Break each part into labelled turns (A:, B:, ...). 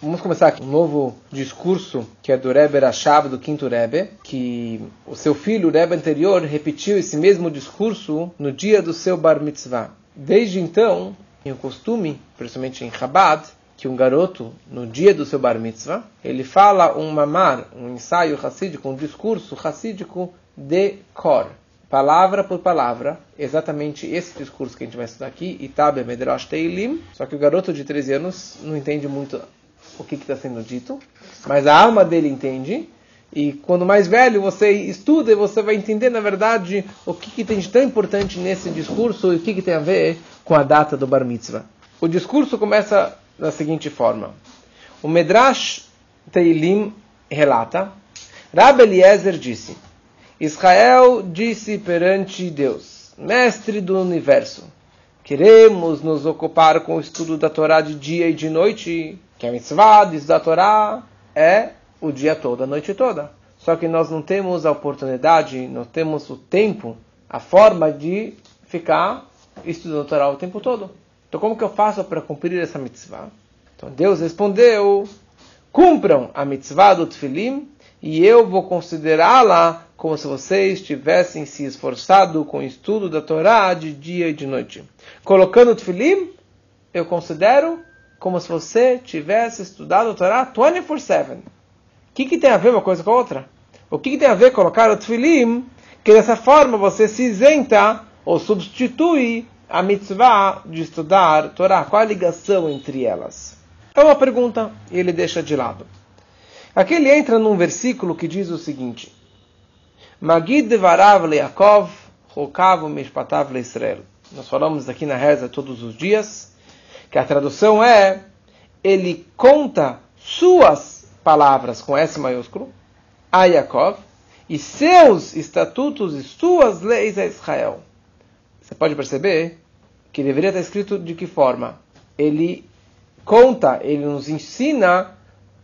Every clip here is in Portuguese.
A: Vamos começar com um novo discurso que é do Rebbe Rashab, do quinto Rebbe, que o seu filho, o Rebbe anterior, repetiu esse mesmo discurso no dia do seu Bar Mitzvah. Desde então, tem o costume, principalmente em Chabad, que um garoto, no dia do seu Bar Mitzvah, ele fala um mamar, um ensaio racídico, um discurso racídico de cor, palavra por palavra, exatamente esse discurso que a gente vai estudar aqui, Itabe Medrash Teilim, só que o garoto de 13 anos não entende muito o que está sendo dito, mas a alma dele entende, e quando mais velho você estuda e você vai entender, na verdade, o que, que tem de tão importante nesse discurso e o que, que tem a ver com a data do Bar Mitzvah. O discurso começa da seguinte forma. O Medrash Teilim relata, Rab Eliezer disse, Israel disse perante Deus, Mestre do Universo, queremos nos ocupar com o estudo da Torá de dia e de noite, que a mitzvah da Torá é o dia todo, a noite toda. Só que nós não temos a oportunidade, não temos o tempo, a forma de ficar estudando a Torá o tempo todo. Então, como que eu faço para cumprir essa mitzvah? Então, Deus respondeu: cumpram a mitzvah do Tfilim e eu vou considerá-la como se vocês tivessem se esforçado com o estudo da Torá de dia e de noite. Colocando o Tfilim, eu considero como se você tivesse estudado a Torá 24-7. O que, que tem a ver uma coisa com a outra? O que, que tem a ver colocar o Tfilim, que dessa forma você se isenta ou substitui a mitzvah de estudar Torá. Qual a ligação entre elas? É uma pergunta e ele deixa de lado. Aqui ele entra num versículo que diz o seguinte: Magid devarav leakov, rokav mishpatav leisrael. Nós falamos aqui na reza todos os dias, que a tradução é ele conta suas palavras com S maiúsculo, a Yaakov, e seus estatutos e suas leis a Israel. Você pode perceber que deveria estar escrito de que forma? Ele conta, ele nos ensina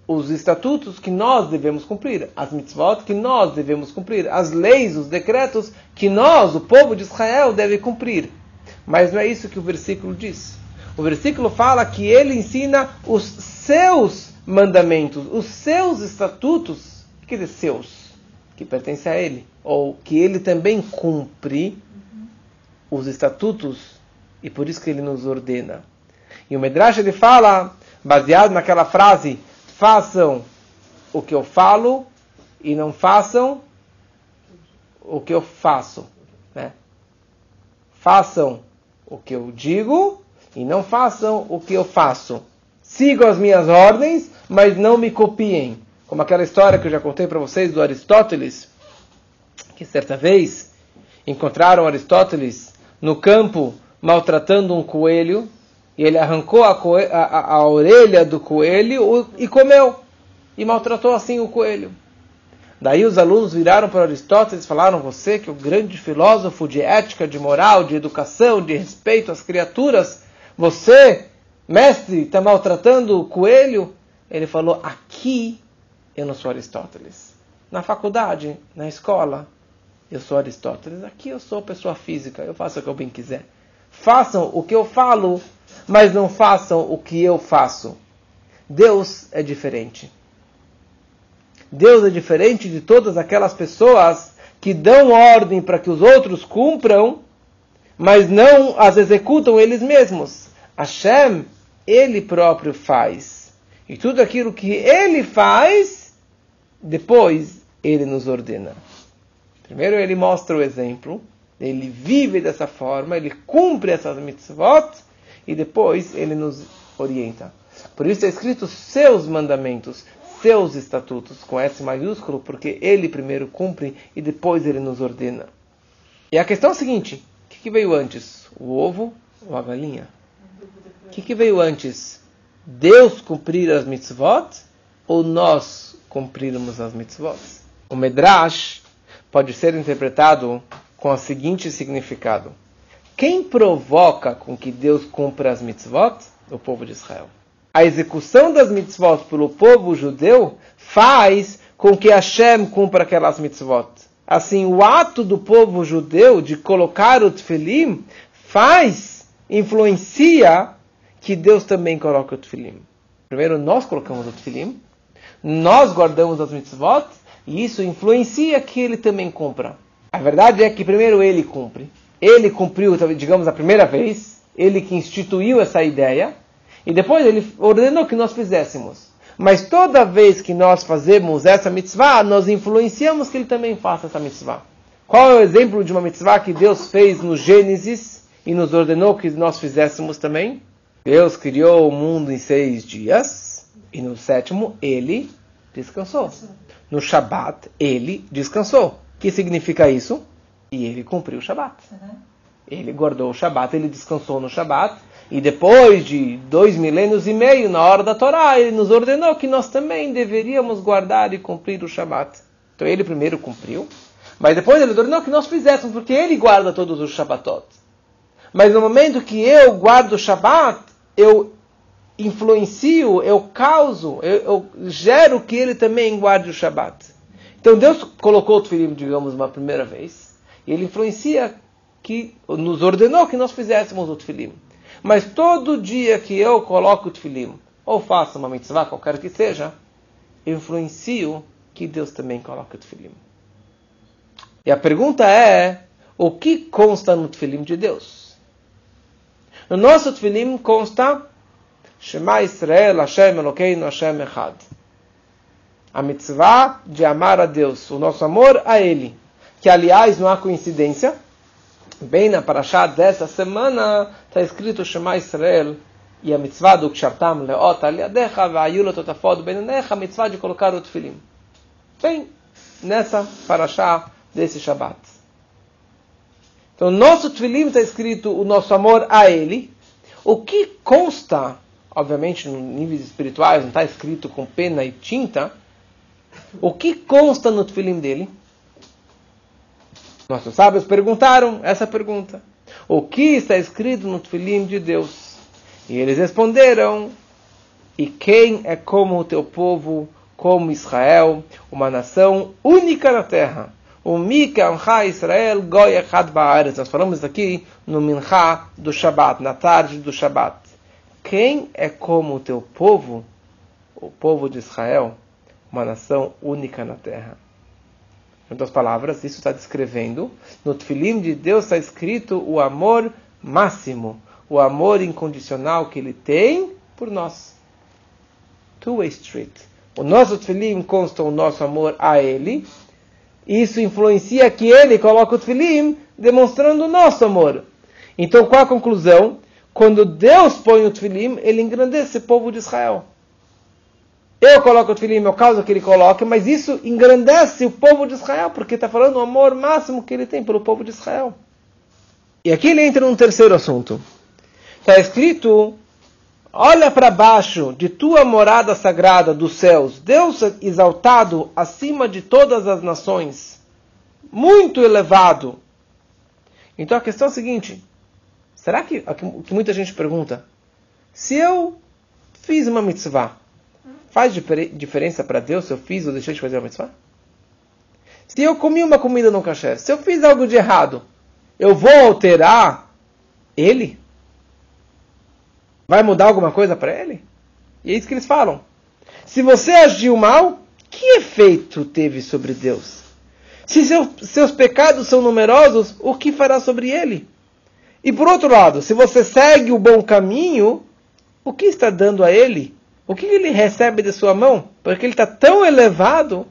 A: os estatutos que nós devemos cumprir, as mitzvot que nós devemos cumprir, as leis, os decretos que nós, o povo de Israel, deve cumprir. Mas não é isso que o versículo diz. O versículo fala que ele ensina os seus mandamentos, os seus estatutos, que dizer seus, que pertencem a ele, ou que ele também cumpre os estatutos e por isso que ele nos ordena. E o Medrash ele fala, baseado naquela frase, façam o que eu falo e não façam o que eu faço. Né? Façam o que eu digo e não façam o que eu faço. Sigam as minhas ordens, mas não me copiem. Como aquela história que eu já contei para vocês do Aristóteles, que certa vez encontraram Aristóteles no campo maltratando um coelho, e ele arrancou a, a, a orelha do coelho e comeu, e maltratou assim o coelho. Daí os alunos viraram para Aristóteles e falaram: Você, que é o grande filósofo de ética, de moral, de educação, de respeito às criaturas, você, mestre, está maltratando o coelho? Ele falou: Aqui eu não sou Aristóteles. Na faculdade, na escola, eu sou Aristóteles. Aqui eu sou pessoa física, eu faço o que eu bem quiser. Façam o que eu falo, mas não façam o que eu faço. Deus é diferente. Deus é diferente de todas aquelas pessoas que dão ordem para que os outros cumpram, mas não as executam eles mesmos. Hashem, ele próprio faz. E tudo aquilo que ele faz, depois ele nos ordena. Primeiro ele mostra o exemplo, ele vive dessa forma, ele cumpre essas mitzvot, e depois ele nos orienta. Por isso é escrito seus mandamentos, seus estatutos, com S maiúsculo, porque ele primeiro cumpre e depois ele nos ordena. E a questão é a seguinte: que, veio antes? O ovo ou a galinha? O que, que veio antes? Deus cumprir as mitzvot ou nós cumprirmos as mitzvot? O Medrash pode ser interpretado com o seguinte significado: Quem provoca com que Deus cumpra as mitzvot? O povo de Israel. A execução das mitzvot pelo povo judeu faz com que Hashem cumpra aquelas mitzvot. Assim, o ato do povo judeu de colocar o tefilim faz, influencia que Deus também coloque o tefilim. Primeiro nós colocamos o tefilim, nós guardamos as mitzvot, e isso influencia que ele também cumpra. A verdade é que primeiro ele cumpre. Ele cumpriu, digamos, a primeira vez, ele que instituiu essa ideia, e depois ele ordenou que nós fizéssemos. Mas toda vez que nós fazemos essa mitzvah, nós influenciamos que ele também faça essa mitzvah. Qual é o exemplo de uma mitzvah que Deus fez no Gênesis e nos ordenou que nós fizéssemos também? Deus criou o mundo em seis dias e no sétimo ele descansou. No Shabat ele descansou. O que significa isso? E ele cumpriu o Shabat. Ele guardou o Shabat, ele descansou no Shabat e depois de dois milênios e meio, na hora da Torá, ele nos ordenou que nós também deveríamos guardar e cumprir o Shabat. Então ele primeiro cumpriu, mas depois ele ordenou que nós fizéssemos, porque ele guarda todos os Shabbatot. Mas no momento que eu guardo o Shabat, eu influencio, eu causo, eu, eu gero que ele também guarde o Shabat. Então Deus colocou o Tfilim, digamos, uma primeira vez, e ele influencia que nos ordenou que nós fizéssemos o Tfilim. Mas todo dia que eu coloco o tefilim, ou faço uma mitzvah, qualquer que seja, eu influencio que Deus também coloque o tefilim. E a pergunta é, o que consta no tefilim de Deus? No nosso tefilim consta Shema Israel, Hashem Elokeinu, Hashem Echad. A mitzvah de amar a Deus, o nosso amor a Ele. Que, aliás, não há coincidência, bem na paraxá dessa semana, está escrito Shema Israel e a mitzvah do Kshartam leot aliadecha va'ayula totafod benenecha, a mitzvah de colocar o tefilim. Bem, nessa paraxá desse Shabbat. Então, nosso tefilim está escrito o nosso amor a Ele. O que consta, obviamente, em níveis espirituais, não está escrito com pena e tinta, o que consta no tefilim dele? Nossos sábios perguntaram essa pergunta. O que está escrito no Tfilim de Deus? E eles responderam: E quem é como o teu povo, como Israel, uma nação única na terra? O Mika Israel. Nós falamos aqui no Mincha do Shabat, na tarde do Shabat. Quem é como o teu povo, o povo de Israel, uma nação única na terra? Em outras palavras, isso está descrevendo, no Tfilim de Deus está escrito o amor máximo, o amor incondicional que Ele tem por nós. Two-way street. O nosso Tfilim consta o nosso amor a Ele, e isso influencia que Ele coloca o Tfilim demonstrando o nosso amor. Então, qual a conclusão? Quando Deus põe o Tfilim, Ele engrandece o povo de Israel. Eu coloco o tefilim, eu causa que ele coloque, mas isso engrandece o povo de Israel, porque está falando o amor máximo que ele tem pelo povo de Israel. E aqui ele entra num terceiro assunto. Está escrito: Olha para baixo de tua morada sagrada dos céus, Deus exaltado acima de todas as nações, muito elevado. Então a questão é a seguinte: será que, que muita gente pergunta, se eu fiz uma mitzvah, Faz diferença para Deus se eu fiz ou deixei de fazer a mitzvah? Se eu comi uma comida no cachê, se eu fiz algo de errado, eu vou alterar ele? Vai mudar alguma coisa para ele? E é isso que eles falam. Se você agiu mal, que efeito teve sobre Deus? Se seu, seus pecados são numerosos, o que fará sobre ele? E por outro lado, se você segue o bom caminho, o que está dando a ele? O que ele recebe de sua mão? Porque ele está tão elevado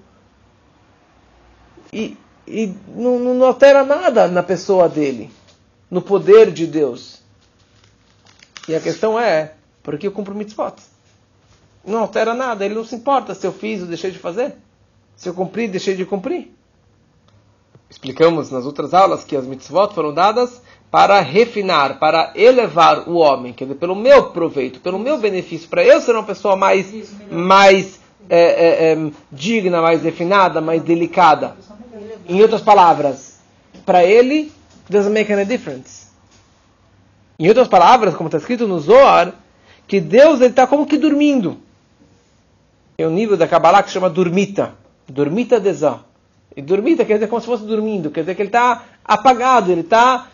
A: e, e não, não, altera nada na pessoa dele, no poder de Deus. E a questão é, por que eu cumpro mitzvot? Não altera nada, ele não se importa se eu fiz ou deixei de fazer. Se eu cumpri, deixei de cumprir. Explicamos nas outras aulas que as mitzvot foram dadas para refinar, para elevar o homem, quer dizer, pelo meu proveito, pelo meu benefício, para eu ser uma pessoa mais, mais é, é, é, digna, mais refinada, mais delicada. Em outras palavras, para ele, doesn't make any difference. Em outras palavras, como está escrito no Zohar, que Deus está como que dormindo. Tem um nível da Kabbalah que chama dormita. Dormita de. E dormita quer dizer como se fosse dormindo, quer dizer que ele está apagado, ele está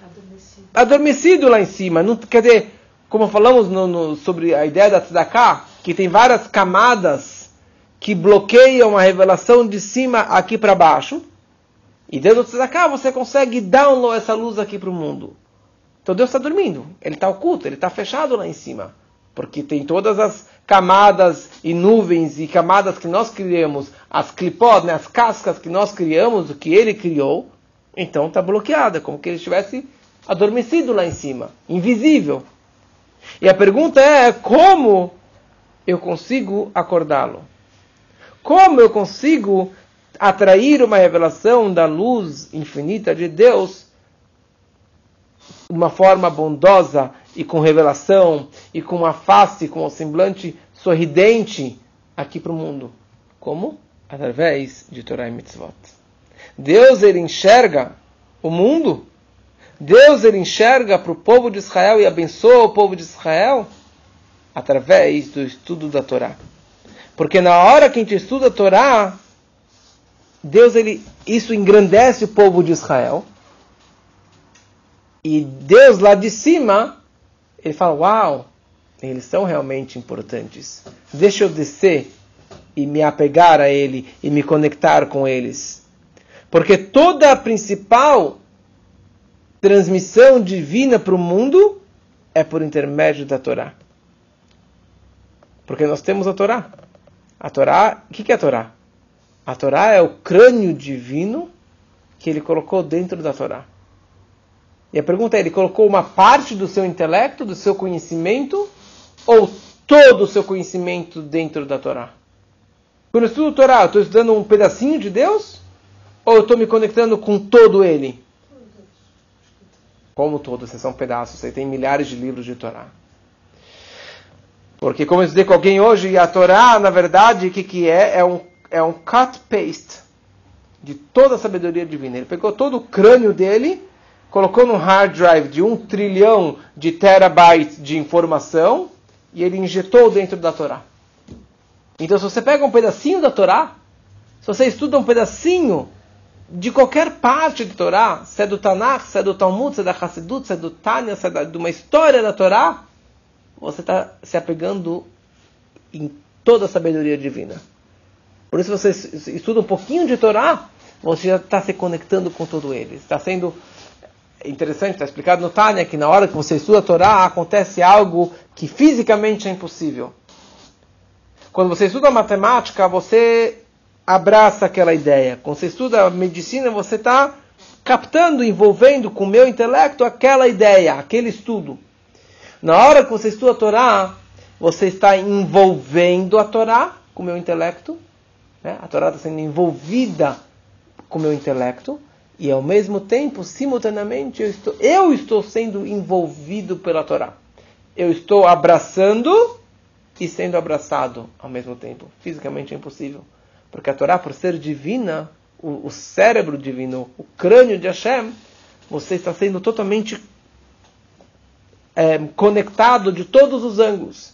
A: adormecido lá em cima. Não, quer dizer, como falamos no, no, sobre a ideia da tzedakah, que tem várias camadas que bloqueiam a revelação de cima aqui para baixo. E Deus do cá você consegue download essa luz aqui para o mundo. Então Deus está dormindo, ele está oculto, ele está fechado lá em cima. Porque tem todas as camadas e nuvens e camadas que nós criamos, as clipod, né, as cascas que nós criamos, o que ele criou, então está bloqueada, como que ele estivesse adormecido lá em cima, invisível. E a pergunta é: como eu consigo acordá-lo? Como eu consigo atrair uma revelação da luz infinita de Deus de uma forma bondosa e com revelação e com uma face, com um semblante sorridente aqui para o mundo? Como? Através de Torah e Mitzvot. Deus ele enxerga o mundo. Deus ele enxerga para o povo de Israel e abençoa o povo de Israel através do estudo da Torá. Porque na hora que a gente estuda a Torá, Deus ele isso engrandece o povo de Israel. E Deus lá de cima, ele fala: "Uau, eles são realmente importantes. Deixa eu descer e me apegar a ele e me conectar com eles." Porque toda a principal transmissão divina para o mundo é por intermédio da Torá. Porque nós temos a Torá. A Torá, o que é a Torá? A Torá é o crânio divino que ele colocou dentro da Torá. E a pergunta é: ele colocou uma parte do seu intelecto, do seu conhecimento, ou todo o seu conhecimento dentro da Torá? Quando eu estudo a Torá, eu estou estudando um pedacinho de Deus? Ou eu estou me conectando com todo ele? Como todo, vocês são pedaços, você tem milhares de livros de Torá. Porque, como eu disse com alguém hoje, a Torá, na verdade, o que, que é? É um é um cut-paste de toda a sabedoria divina. Ele pegou todo o crânio dele, colocou num hard drive de um trilhão de terabytes de informação e ele injetou dentro da Torá. Então, se você pega um pedacinho da Torá, se você estuda um pedacinho de qualquer parte da Torá, se é do Tanakh, se é do Talmud, se é da Hassidut, se é do Tânia, se é de uma história da Torá, você está se apegando em toda a sabedoria divina. Por isso você estuda um pouquinho de Torá, você já está se conectando com todo ele. Está sendo interessante, está explicado no Tânia que na hora que você estuda a Torá acontece algo que fisicamente é impossível. Quando você estuda matemática, você abraça aquela ideia. Quando você estuda a medicina, você está captando, envolvendo com o meu intelecto aquela ideia, aquele estudo. Na hora que você estuda a Torá, você está envolvendo a Torá com o meu intelecto né? A Torá está sendo envolvida com o meu intelecto e ao mesmo tempo, simultaneamente, eu estou, eu estou sendo envolvido pela Torá. Eu estou abraçando e sendo abraçado ao mesmo tempo. Fisicamente é impossível. Porque a Torá, por ser divina, o, o cérebro divino, o crânio de Hashem, você está sendo totalmente é, conectado de todos os ângulos.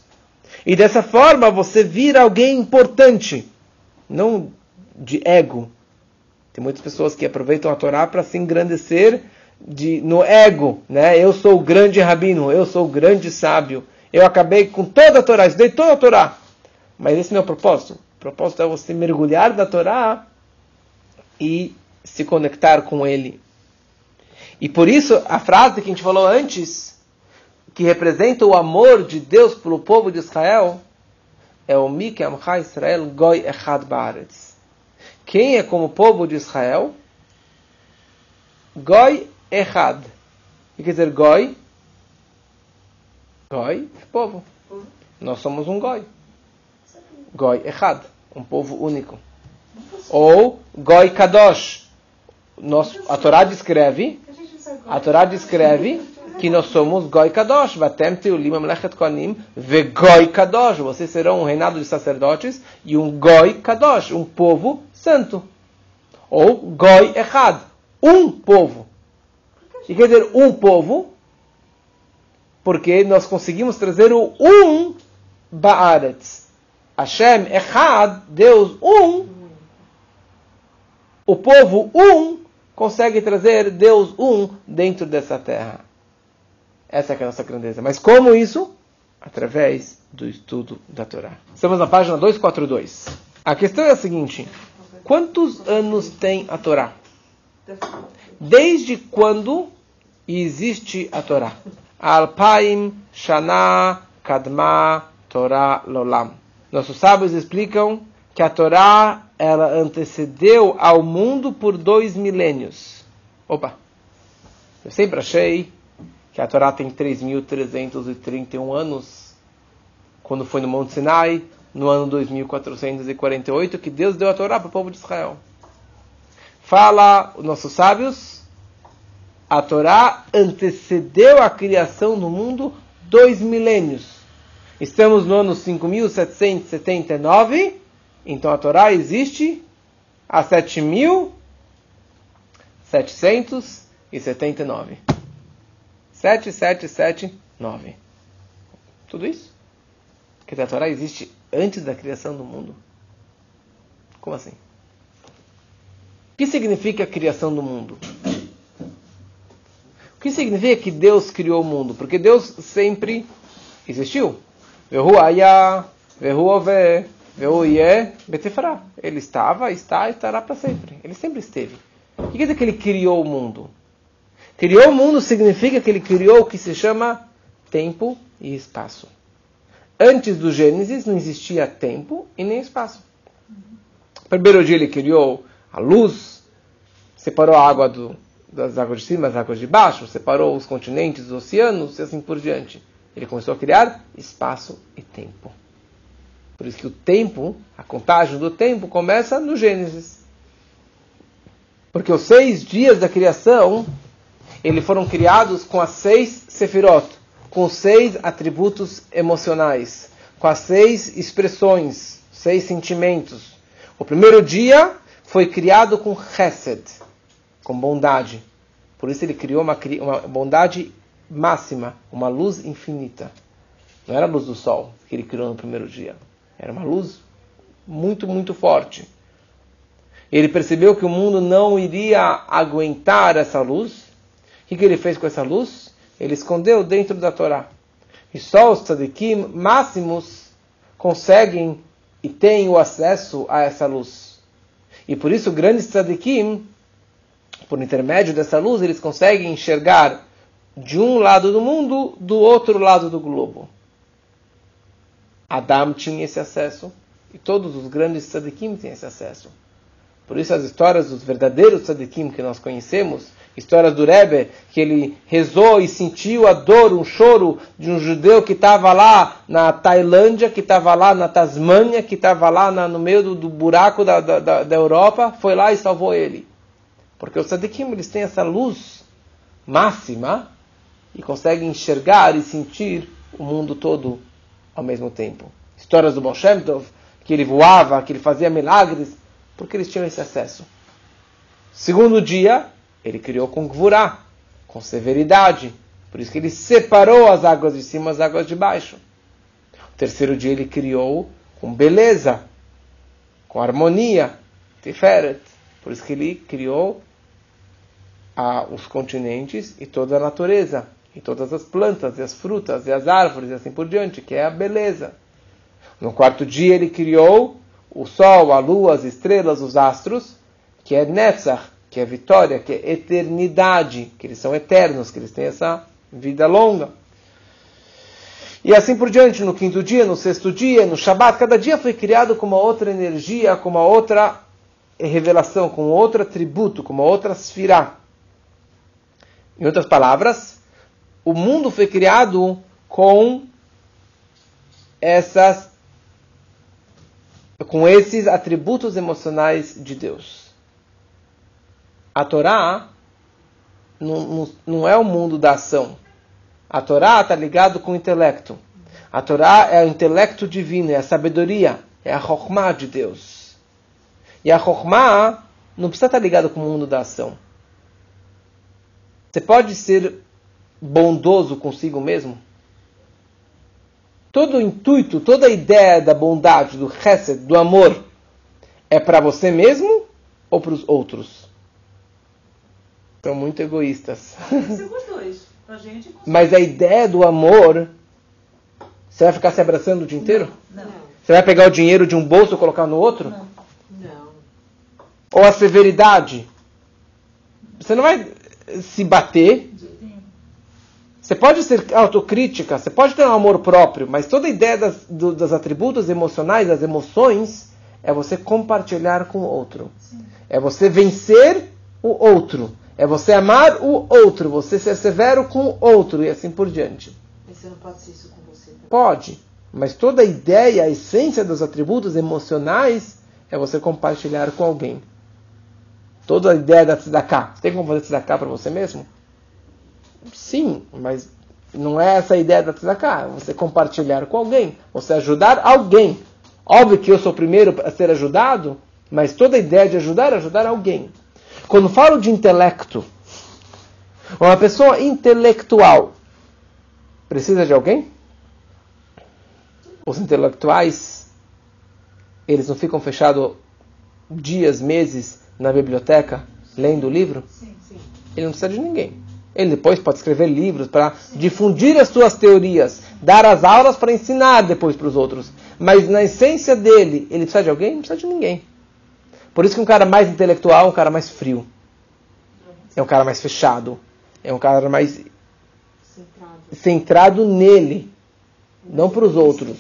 A: E dessa forma você vira alguém importante não de ego. Tem muitas pessoas que aproveitam a Torá para se engrandecer de, no ego, né? Eu sou o grande rabino, eu sou o grande sábio, eu acabei com toda a Torá, estudei toda a Torá. Mas esse não é o propósito. O propósito é você mergulhar na Torá e se conectar com ele. E por isso, a frase que a gente falou antes, que representa o amor de Deus pelo povo de Israel, é o Mik Amcha Israel Goi Echad Baaretz. Quem é como povo de Israel? Goi Echad. O que quer dizer Goi? Goi povo. Nós somos um Goi. Goi Echad. Um povo único. Ou Goi Kadosh. A Torá descreve, a Torá descreve que nós somos Goi Kadosh, Kadosh, vocês serão um reinado de sacerdotes e um Goi Kadosh, um povo santo. Ou Goi Echad, um povo. E quer dizer um povo, porque nós conseguimos trazer o um Baaretz. Hashem Echad, Deus um, o povo um, consegue trazer Deus um dentro dessa terra. Essa é a nossa grandeza. Mas como isso? Através do estudo da Torá. Estamos na página 242. A questão é a seguinte: quantos anos tem a Torá? Desde quando existe a Torá? Alpaim Shana Kadma Torá Lolam. Nossos sábios explicam que a Torá ela antecedeu ao mundo por dois milênios. Opa! Eu sempre achei que a Torá tem 3.331 anos, quando foi no Monte Sinai, no ano 2448, que Deus deu a Torá para o povo de Israel. Fala os nossos sábios, a Torá antecedeu a criação do mundo dois milênios. Estamos no ano 5779, então a Torá existe há 7779. 7779. Tudo isso? Porque a Torá existe antes da criação do mundo. Como assim? O que significa a criação do mundo? O que significa que Deus criou o mundo? Porque Deus sempre existiu. Ele estava, está e estará para sempre. Ele sempre esteve. O que quer dizer que ele criou o mundo? Criou o mundo significa que ele criou o que se chama tempo e espaço. Antes do Gênesis não existia tempo e nem espaço. Primeiro dia ele criou a luz, separou a água do, das águas de cima das águas de baixo, separou os continentes, os oceanos e assim por diante. Ele começou a criar espaço e tempo. Por isso que o tempo, a contagem do tempo, começa no Gênesis. Porque os seis dias da criação, eles foram criados com as seis sefirot, com seis atributos emocionais, com as seis expressões, seis sentimentos. O primeiro dia foi criado com chesed, com bondade. Por isso ele criou uma, uma bondade máxima, uma luz infinita. Não era a luz do sol que ele criou no primeiro dia. Era uma luz muito, muito forte. Ele percebeu que o mundo não iria aguentar essa luz. O que, que ele fez com essa luz? Ele escondeu dentro da Torá. E só os tzadikim máximos conseguem e têm o acesso a essa luz. E por isso, grandes tzadikim, por intermédio dessa luz, eles conseguem enxergar de um lado do mundo do outro lado do globo. Adam tinha esse acesso e todos os grandes tzadikim têm esse acesso. Por isso as histórias dos verdadeiros tzadikim que nós conhecemos, histórias do Rebbe, que ele rezou e sentiu a dor, um choro de um judeu que estava lá na Tailândia, que estava lá na Tasmânia, que estava lá na, no meio do, do buraco da, da, da, Europa, foi lá e salvou ele. Porque os tzadikim eles têm essa luz máxima e conseguem enxergar e sentir o mundo todo ao mesmo tempo. Histórias do Baal Shem que ele voava, que ele fazia milagres, porque eles tinham esse acesso. Segundo dia, ele criou com Gvurá, com severidade. Por isso que ele separou as águas de cima das águas de baixo. O terceiro dia ele criou com beleza, com harmonia, Tiferet. Por isso que ele criou ah, os continentes e toda a natureza e todas as plantas, e as frutas, e as árvores, e assim por diante, que é a beleza. No quarto dia ele criou o sol, a lua, as estrelas, os astros, que é Netzach, que é vitória, que é eternidade, que eles são eternos, que eles têm essa vida longa. E assim por diante, no quinto dia, no sexto dia, no Shabat, cada dia foi criado com uma outra energia, com uma outra revelação, com outro atributo, com uma outra sfirá. Em outras palavras, o mundo foi criado com essas com esses atributos emocionais de Deus. A Torá não, não, é o mundo da ação. A Torá está ligado com o intelecto. A Torá é o intelecto divino, é a sabedoria, é a Chokhmah de Deus. E a Chokhmah não precisa estar ligado com o mundo da ação. Você pode ser bondoso consigo mesmo? Todo o intuito, toda a ideia da bondade, do chesed, do amor, é para você mesmo ou para os outros? São muito egoístas.
B: dois. Pra gente,
A: Mas a ideia do amor Você vai ficar se abraçando o dia inteiro?
B: Não.
A: Você vai pegar o dinheiro de um bolso e colocar no outro?
B: Não.
C: Não.
A: Ou a severidade? Você não vai se bater. Você pode ser autocrítica, você pode ter um amor próprio, mas toda a ideia das, do, das atributos emocionais, das emoções, é você compartilhar com o outro. É você vencer o outro. É você amar o outro, você ser severo com o outro e assim por diante.
C: Mas você não pode ser isso com você também.
A: Pode, mas toda a ideia, a essência dos atributos emocionais é você compartilhar com alguém. Toda a ideia da tzedakah. Tem como fazer tzedakah para você mesmo? Sim, mas não é essa a ideia da tzedakah. Você compartilhar com alguém. Você ajudar alguém. Óbvio que eu sou o primeiro a ser ajudado, mas toda a ideia de ajudar é ajudar alguém. Quando falo de intelecto, uma pessoa intelectual precisa de alguém? Os intelectuais, eles não ficam fechados dias, meses na biblioteca lendo o livro?
B: Sim, sim.
A: Ele não precisa de ninguém. Ele depois pode escrever livros para difundir as suas teorias, dar as aulas para ensinar depois para os outros. Mas na essência dele, ele precisa de alguém? Não precisa de ninguém. Por isso que um cara mais intelectual é um cara mais frio. É um cara mais fechado. É um cara mais
C: Centrado.
A: centrado nele, não para os outros.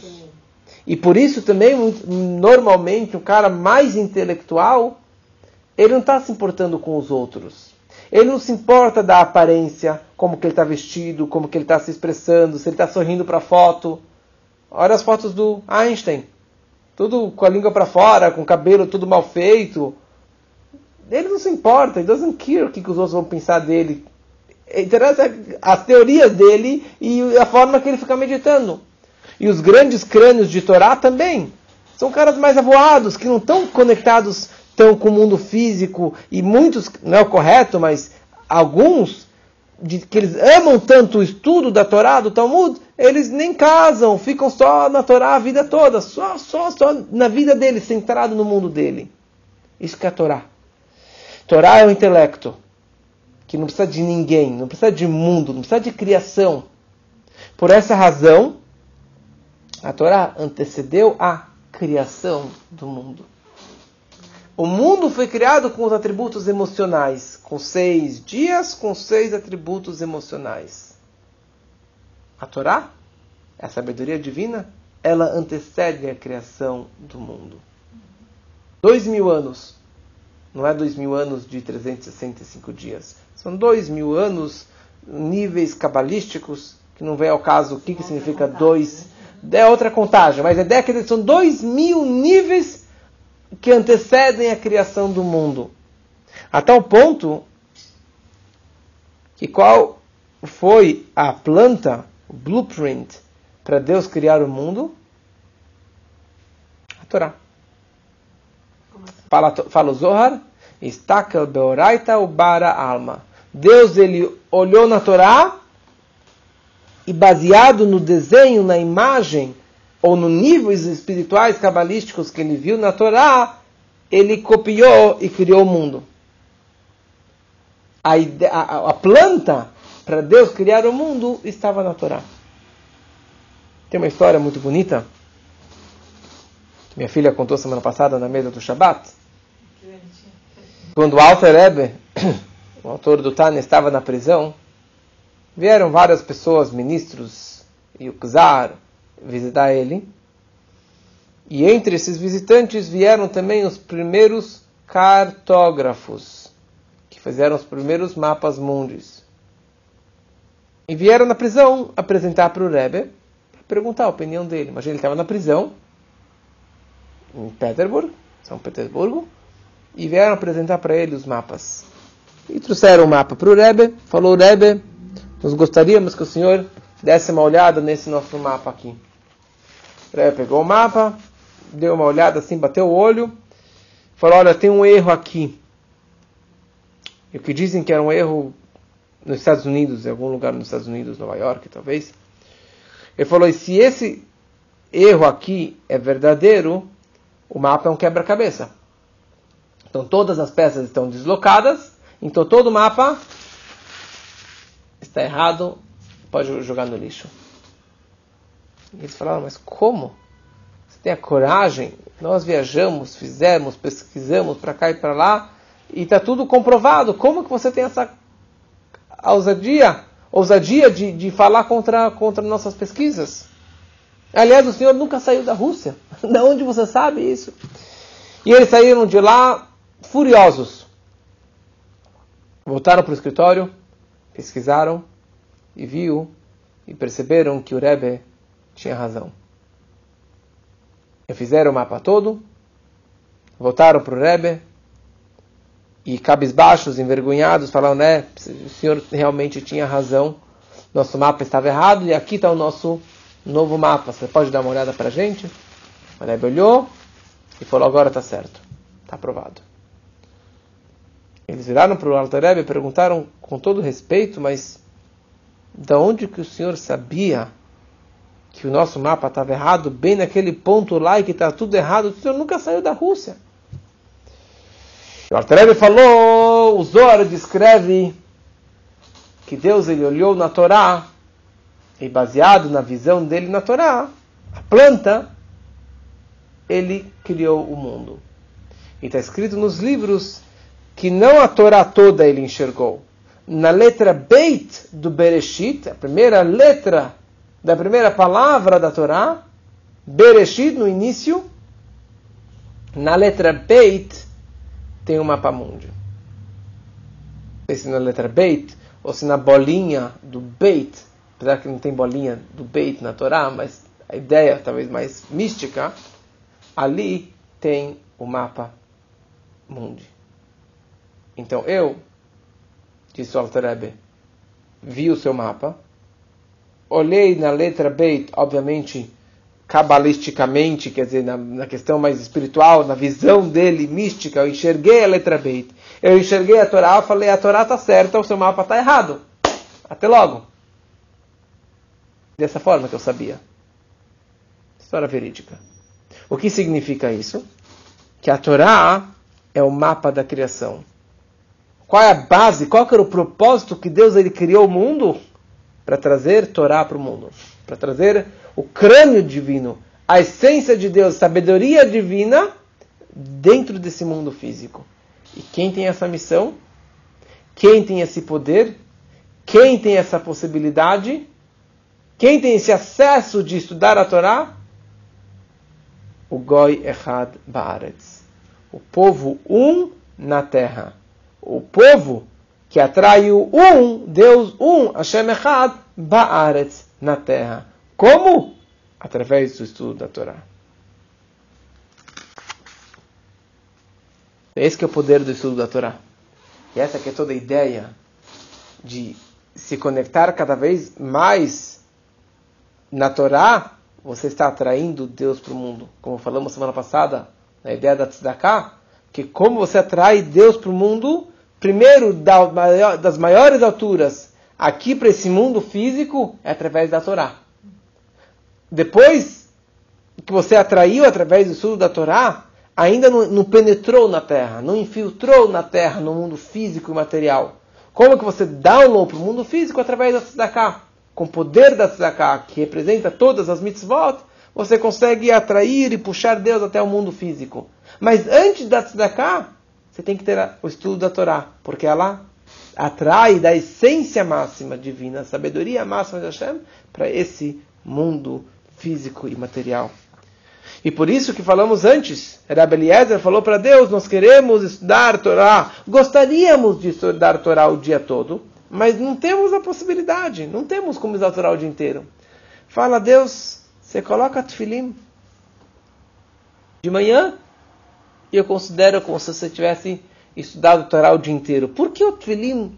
A: E por isso também, normalmente, um cara mais intelectual, ele não está se importando com os outros. Ele não se importa da aparência, como que ele está vestido, como que ele está se expressando, se ele está sorrindo para a foto. Olha as fotos do Einstein. Tudo com a língua para fora, com o cabelo tudo mal feito. Ele não se importa, ele doesn't care o que, que os outros vão pensar dele. Interessa as teorias dele e a forma que ele fica meditando. E os grandes crânios de Torá também. São caras mais avoados, que não estão conectados tão com o mundo físico. E muitos, não é o correto, mas alguns, de, que eles amam tanto o estudo da Torá, do Talmud, eles nem casam, ficam só na Torá a vida toda. Só, só, só na vida dele, centrado no mundo dele. Isso que é a Torá. Torá é o intelecto, que não precisa de ninguém, não precisa de mundo, não precisa de criação. Por essa razão, a Torá antecedeu a criação do mundo. O mundo foi criado com os atributos emocionais, com seis dias, com seis atributos emocionais. A Torá, a sabedoria divina, ela antecede a criação do mundo. Dois mil anos. Não é dois mil anos de 365 dias. São dois mil anos, níveis cabalísticos, que não vem ao caso o que, que significa dois. É outra contagem, mas a é que são dois mil níveis que antecedem a criação do mundo. A tal ponto que qual foi a planta, o blueprint, para Deus criar o mundo? A Torá. Fala, fala o Zohar, Istakel Beoraita Ubara Alma. Deus ele olhou na Torá e baseado no desenho, na imagem, ou no níveis espirituais cabalísticos que ele viu na Torá, ele copiou e criou o mundo. A, ide- a- a planta para Deus criar o mundo estava na Torá. Tem uma história muito bonita minha filha contou semana passada na mesa do Shabat. Quando Alter Rebbe, o autor do Tânia, estava na prisão, vieram várias pessoas, ministros e o Czar, visitar ele. E entre esses visitantes vieram também os primeiros cartógrafos, que fizeram os primeiros mapas mundis. E vieram na prisão apresentar para o Rebbe, perguntar a opinião dele. Imagina, ele estava na prisão, em Petersburg, São Petersburgo, e vieram apresentar para ele os mapas. E trouxeram o mapa para o Rebbe, falou, Rebbe, nós gostaríamos que o senhor desse uma olhada nesse nosso mapa aqui. O Rebbe pegou o mapa, deu uma olhada assim, bateu o olho, falou, olha, tem um erro aqui. E o que dizem que era um erro nos Estados Unidos, em algum lugar nos Estados Unidos, Nova York, talvez. Ele falou, e se esse erro aqui é verdadeiro, o mapa é um quebra-cabeça. Então todas as peças estão deslocadas, então todo o mapa está errado, pode jogar no lixo. E eles falaram, mas como? Você tem a coragem? Nós viajamos, fizemos, pesquisamos para cá e para lá, e está tudo comprovado. Como que você tem essa ousadia, ousadia de, de falar contra, contra nossas pesquisas? Aliás, o senhor nunca saiu da Rússia. de onde você sabe isso? E eles saíram de lá furiosos. Voltaram para o escritório, pesquisaram e viu e perceberam que o Rebbe tinha razão. E fizeram o mapa todo, voltaram para o Rebbe e cabisbaixos, envergonhados, falaram, né, o senhor realmente tinha razão, nosso mapa estava errado e aqui está o nosso novo mapa, você pode dar uma olhada para a gente? O Rebbe olhou e falou, agora está certo, está aprovado. Eles viraram para o Alter Rebbe e perguntaram com todo respeito, mas da onde que o senhor sabia que o nosso mapa estava errado, bem naquele ponto lá e que está tudo errado? O senhor nunca saiu da Rússia. O Alter Rebbe falou, o Zohar descreve que Deus ele olhou na Torá e baseado na visão dele na Torá, a planta, ele criou o mundo. E está escrito nos livros que não a Torá toda ele enxergou. Na letra Beit do Bereshit, a primeira letra da primeira palavra da Torá, Bereshit no início, na letra Beit tem um mapa mundi. Não sei se na letra Beit ou se na bolinha do Beit, apesar que não tem bolinha do Beit na Torá, mas a ideia talvez mais mística, ali tem o mapa mundi. Então eu, disse o Alter vi o seu mapa, olhei na letra Beit, obviamente, cabalisticamente, quer dizer, na, na, questão mais espiritual, na visão dele, mística, eu enxerguei a letra Beit. Eu enxerguei a Torá, falei, a Torá está certa, o seu mapa está errado. Até logo. Dessa forma que eu sabia. História verídica. O que significa isso? Que a Torá é o mapa da criação. Qual é a base? Qual era o propósito que Deus ele criou o mundo? Para trazer Torá para o mundo. Para trazer o crânio divino, a essência de Deus, sabedoria divina dentro desse mundo físico. E quem tem essa missão? Quem tem esse poder? Quem tem essa possibilidade? Quem tem esse acesso de estudar a Torá? O Goi Echad Baaretz. O povo um na terra o povo que atrai o um, Deus um, Hashem Echad, Baaretz, na terra. Como? Através do estudo da Torá. Esse é o poder do estudo da Torá. E essa que é toda a ideia de se conectar cada vez mais na Torá, você está atraindo Deus para o mundo. Como falamos semana passada, na ideia da Tzedakah, que como você atrai Deus para o mundo, primeiro das maiores alturas aqui para esse mundo físico é através da Torá. Depois que você atraiu através do estudo da Torá, ainda não, não, penetrou na terra, não infiltrou na terra, no mundo físico e material. Como que você download para o mundo físico? Através da tzedakah. Com o poder da tzedakah, que representa todas as mitzvot, você consegue atrair e puxar Deus até o mundo físico. Mas antes da tzedakah, você tem que ter o estudo da Torá, porque ela atrai da essência máxima divina, a sabedoria máxima de Hashem, para esse mundo físico e material. E por isso que falamos antes, Rabbi Eliezer falou para Deus, nós queremos estudar Torá, gostaríamos de estudar Torá o dia todo, mas não temos a possibilidade, não temos como estudar Torá o dia inteiro. Fala, Deus, você coloca tefilim de manhã e eu considero como se você tivesse estudado Torá o dia inteiro. Por que o Tfilim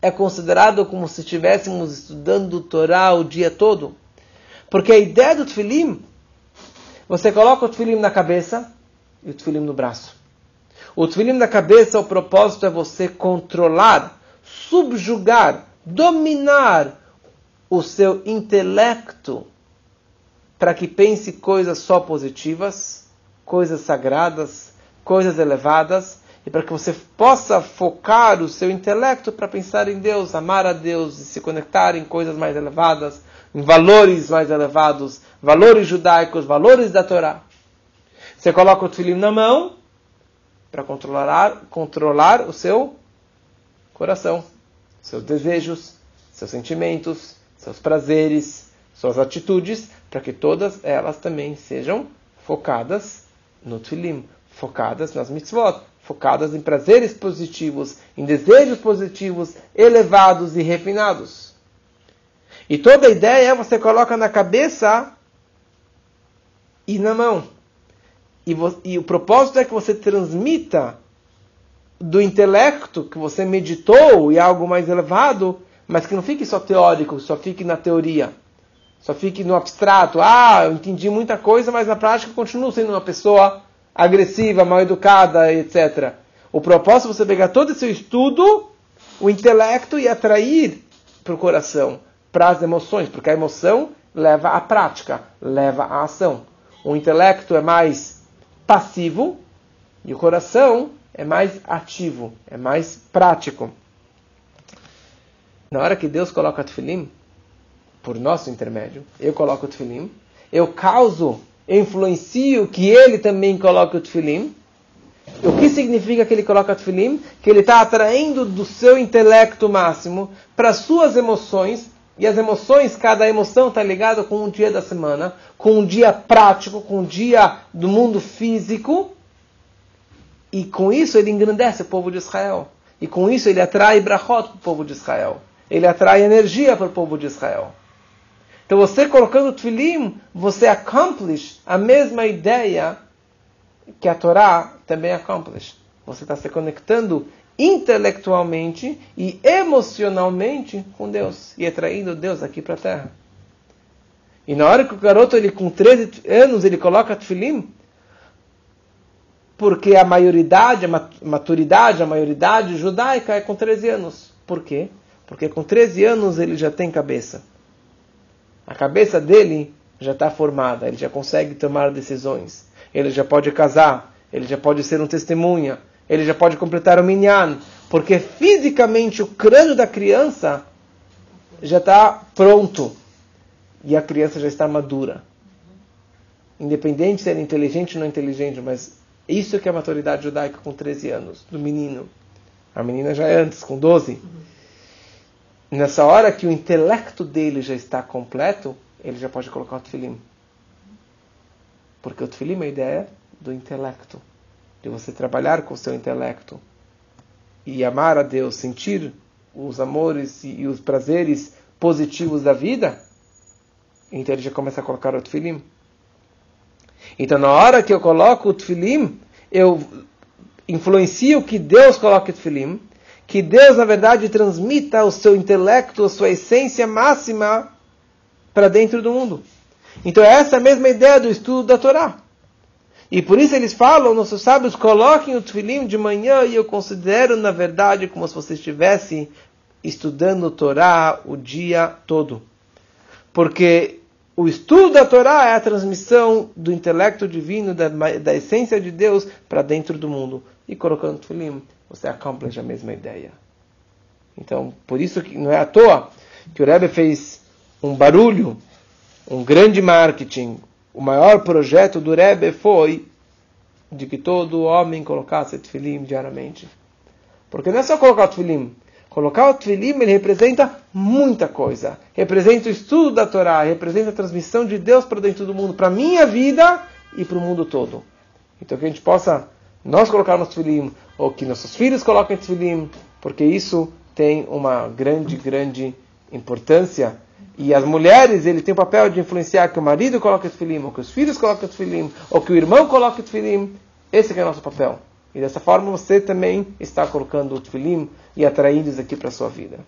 A: é considerado como se estivéssemos estudando Torá o dia todo? Porque a ideia do Tfilim, você coloca o Tfilim na cabeça e o Tfilim no braço. O Tfilim na cabeça, o propósito é você controlar, subjugar, dominar o seu intelecto para que pense coisas só positivas coisas sagradas, coisas elevadas, e para que você possa focar o seu intelecto para pensar em Deus, amar a Deus e se conectar em coisas mais elevadas, em valores mais elevados, valores judaicos, valores da Torá. Você coloca o tefilim na mão para controlar, controlar o seu coração, seus desejos, seus sentimentos, seus prazeres, suas atitudes, para que todas elas também sejam focadas no tefilim, focadas nas mitzvot, focadas em prazeres positivos, em desejos positivos, elevados e refinados. E toda a ideia é você coloca na cabeça e na mão. E, e o propósito é que você transmita do intelecto que você meditou e algo mais elevado, mas que não fique só teórico, só fique na teoria, só fique no abstrato. Ah, eu entendi muita coisa, mas na prática continuo sendo uma pessoa agressiva, mal educada, etc. O propósito é você pegar todo esse estudo, o intelecto e atrair para o coração, para as emoções, porque a emoção leva à prática, leva à ação. O intelecto é mais passivo e o coração é mais ativo, é mais prático. Na hora que Deus coloca tefilim, por nosso intermédio, eu coloco o tefilim, eu causo eu influencio que ele também coloque o tefilim. O que significa que ele coloca o tefilim? Que ele está atraindo do seu intelecto máximo para suas emoções. E as emoções, cada emoção está ligada com um dia da semana, com um dia prático, com um dia do mundo físico. E com isso ele engrandece o povo de Israel. E com isso ele atrai brachot para o povo de Israel. Ele atrai energia para o povo de Israel. Então você colocando Tfilim, você accomplish a mesma ideia que a Torá também accomplish. Você está se conectando intelectualmente e emocionalmente com Deus e atraindo Deus aqui para a Terra. E na hora que o garoto ele com 13 anos ele coloca Tfilim, porque a maioridade, a maturidade, a maioridade judaica é com 13 anos. Por quê? Porque com 13 anos ele já tem cabeça. A cabeça dele já está formada, ele já consegue tomar decisões, ele já pode casar, ele já pode ser um testemunha, ele já pode completar o minyan, porque fisicamente o crânio da criança já está pronto e a criança já está madura. Independente se ele é inteligente ou não inteligente, mas isso que é a maturidade judaica com 13 anos, do menino. A menina já é antes, com 12 nessa hora que o intelecto dele já está completo, ele já pode colocar o tefilim. Porque o tefilim é a ideia do intelecto, de você trabalhar com o seu intelecto e amar a Deus, sentir os amores e, os prazeres positivos da vida, então ele já começa a colocar o tefilim. Então, na hora que eu coloco o tefilim, eu influencio que Deus coloque o tefilim, que Deus, na verdade, transmita o seu intelecto, a sua essência máxima para dentro do mundo. Então, essa é a mesma ideia do estudo da Torá. E por isso eles falam, nossos sábios, coloquem o tefilim de manhã e eu considero, na verdade, como se você estivesse estudando a Torá o dia todo. Porque o estudo da Torá é a transmissão do intelecto divino, da, da essência de Deus para dentro do mundo. E colocando o tefilim você accomplish a mesma ideia. Então, por isso que não é à toa que o Rebbe fez um barulho, um grande marketing. O maior projeto do Rebbe foi de que todo homem colocasse tefilim diariamente. Porque não é só colocar o tefilim. Colocar o tefilim, ele representa muita coisa. Representa o estudo da Torá, representa a transmissão de Deus para dentro do mundo, para a minha vida e para o mundo todo. Então que a gente possa, nós colocarmos tefilim, ou que nossos filhos coloquem tefilim, porque isso tem uma grande, grande importância. E as mulheres, ele tem o papel de influenciar que o marido coloque tefilim, ou que os filhos coloquem tefilim, ou que o irmão coloque tefilim. Esse é o nosso papel. E dessa forma você também está colocando o tefilim e atraindo isso aqui para a sua vida.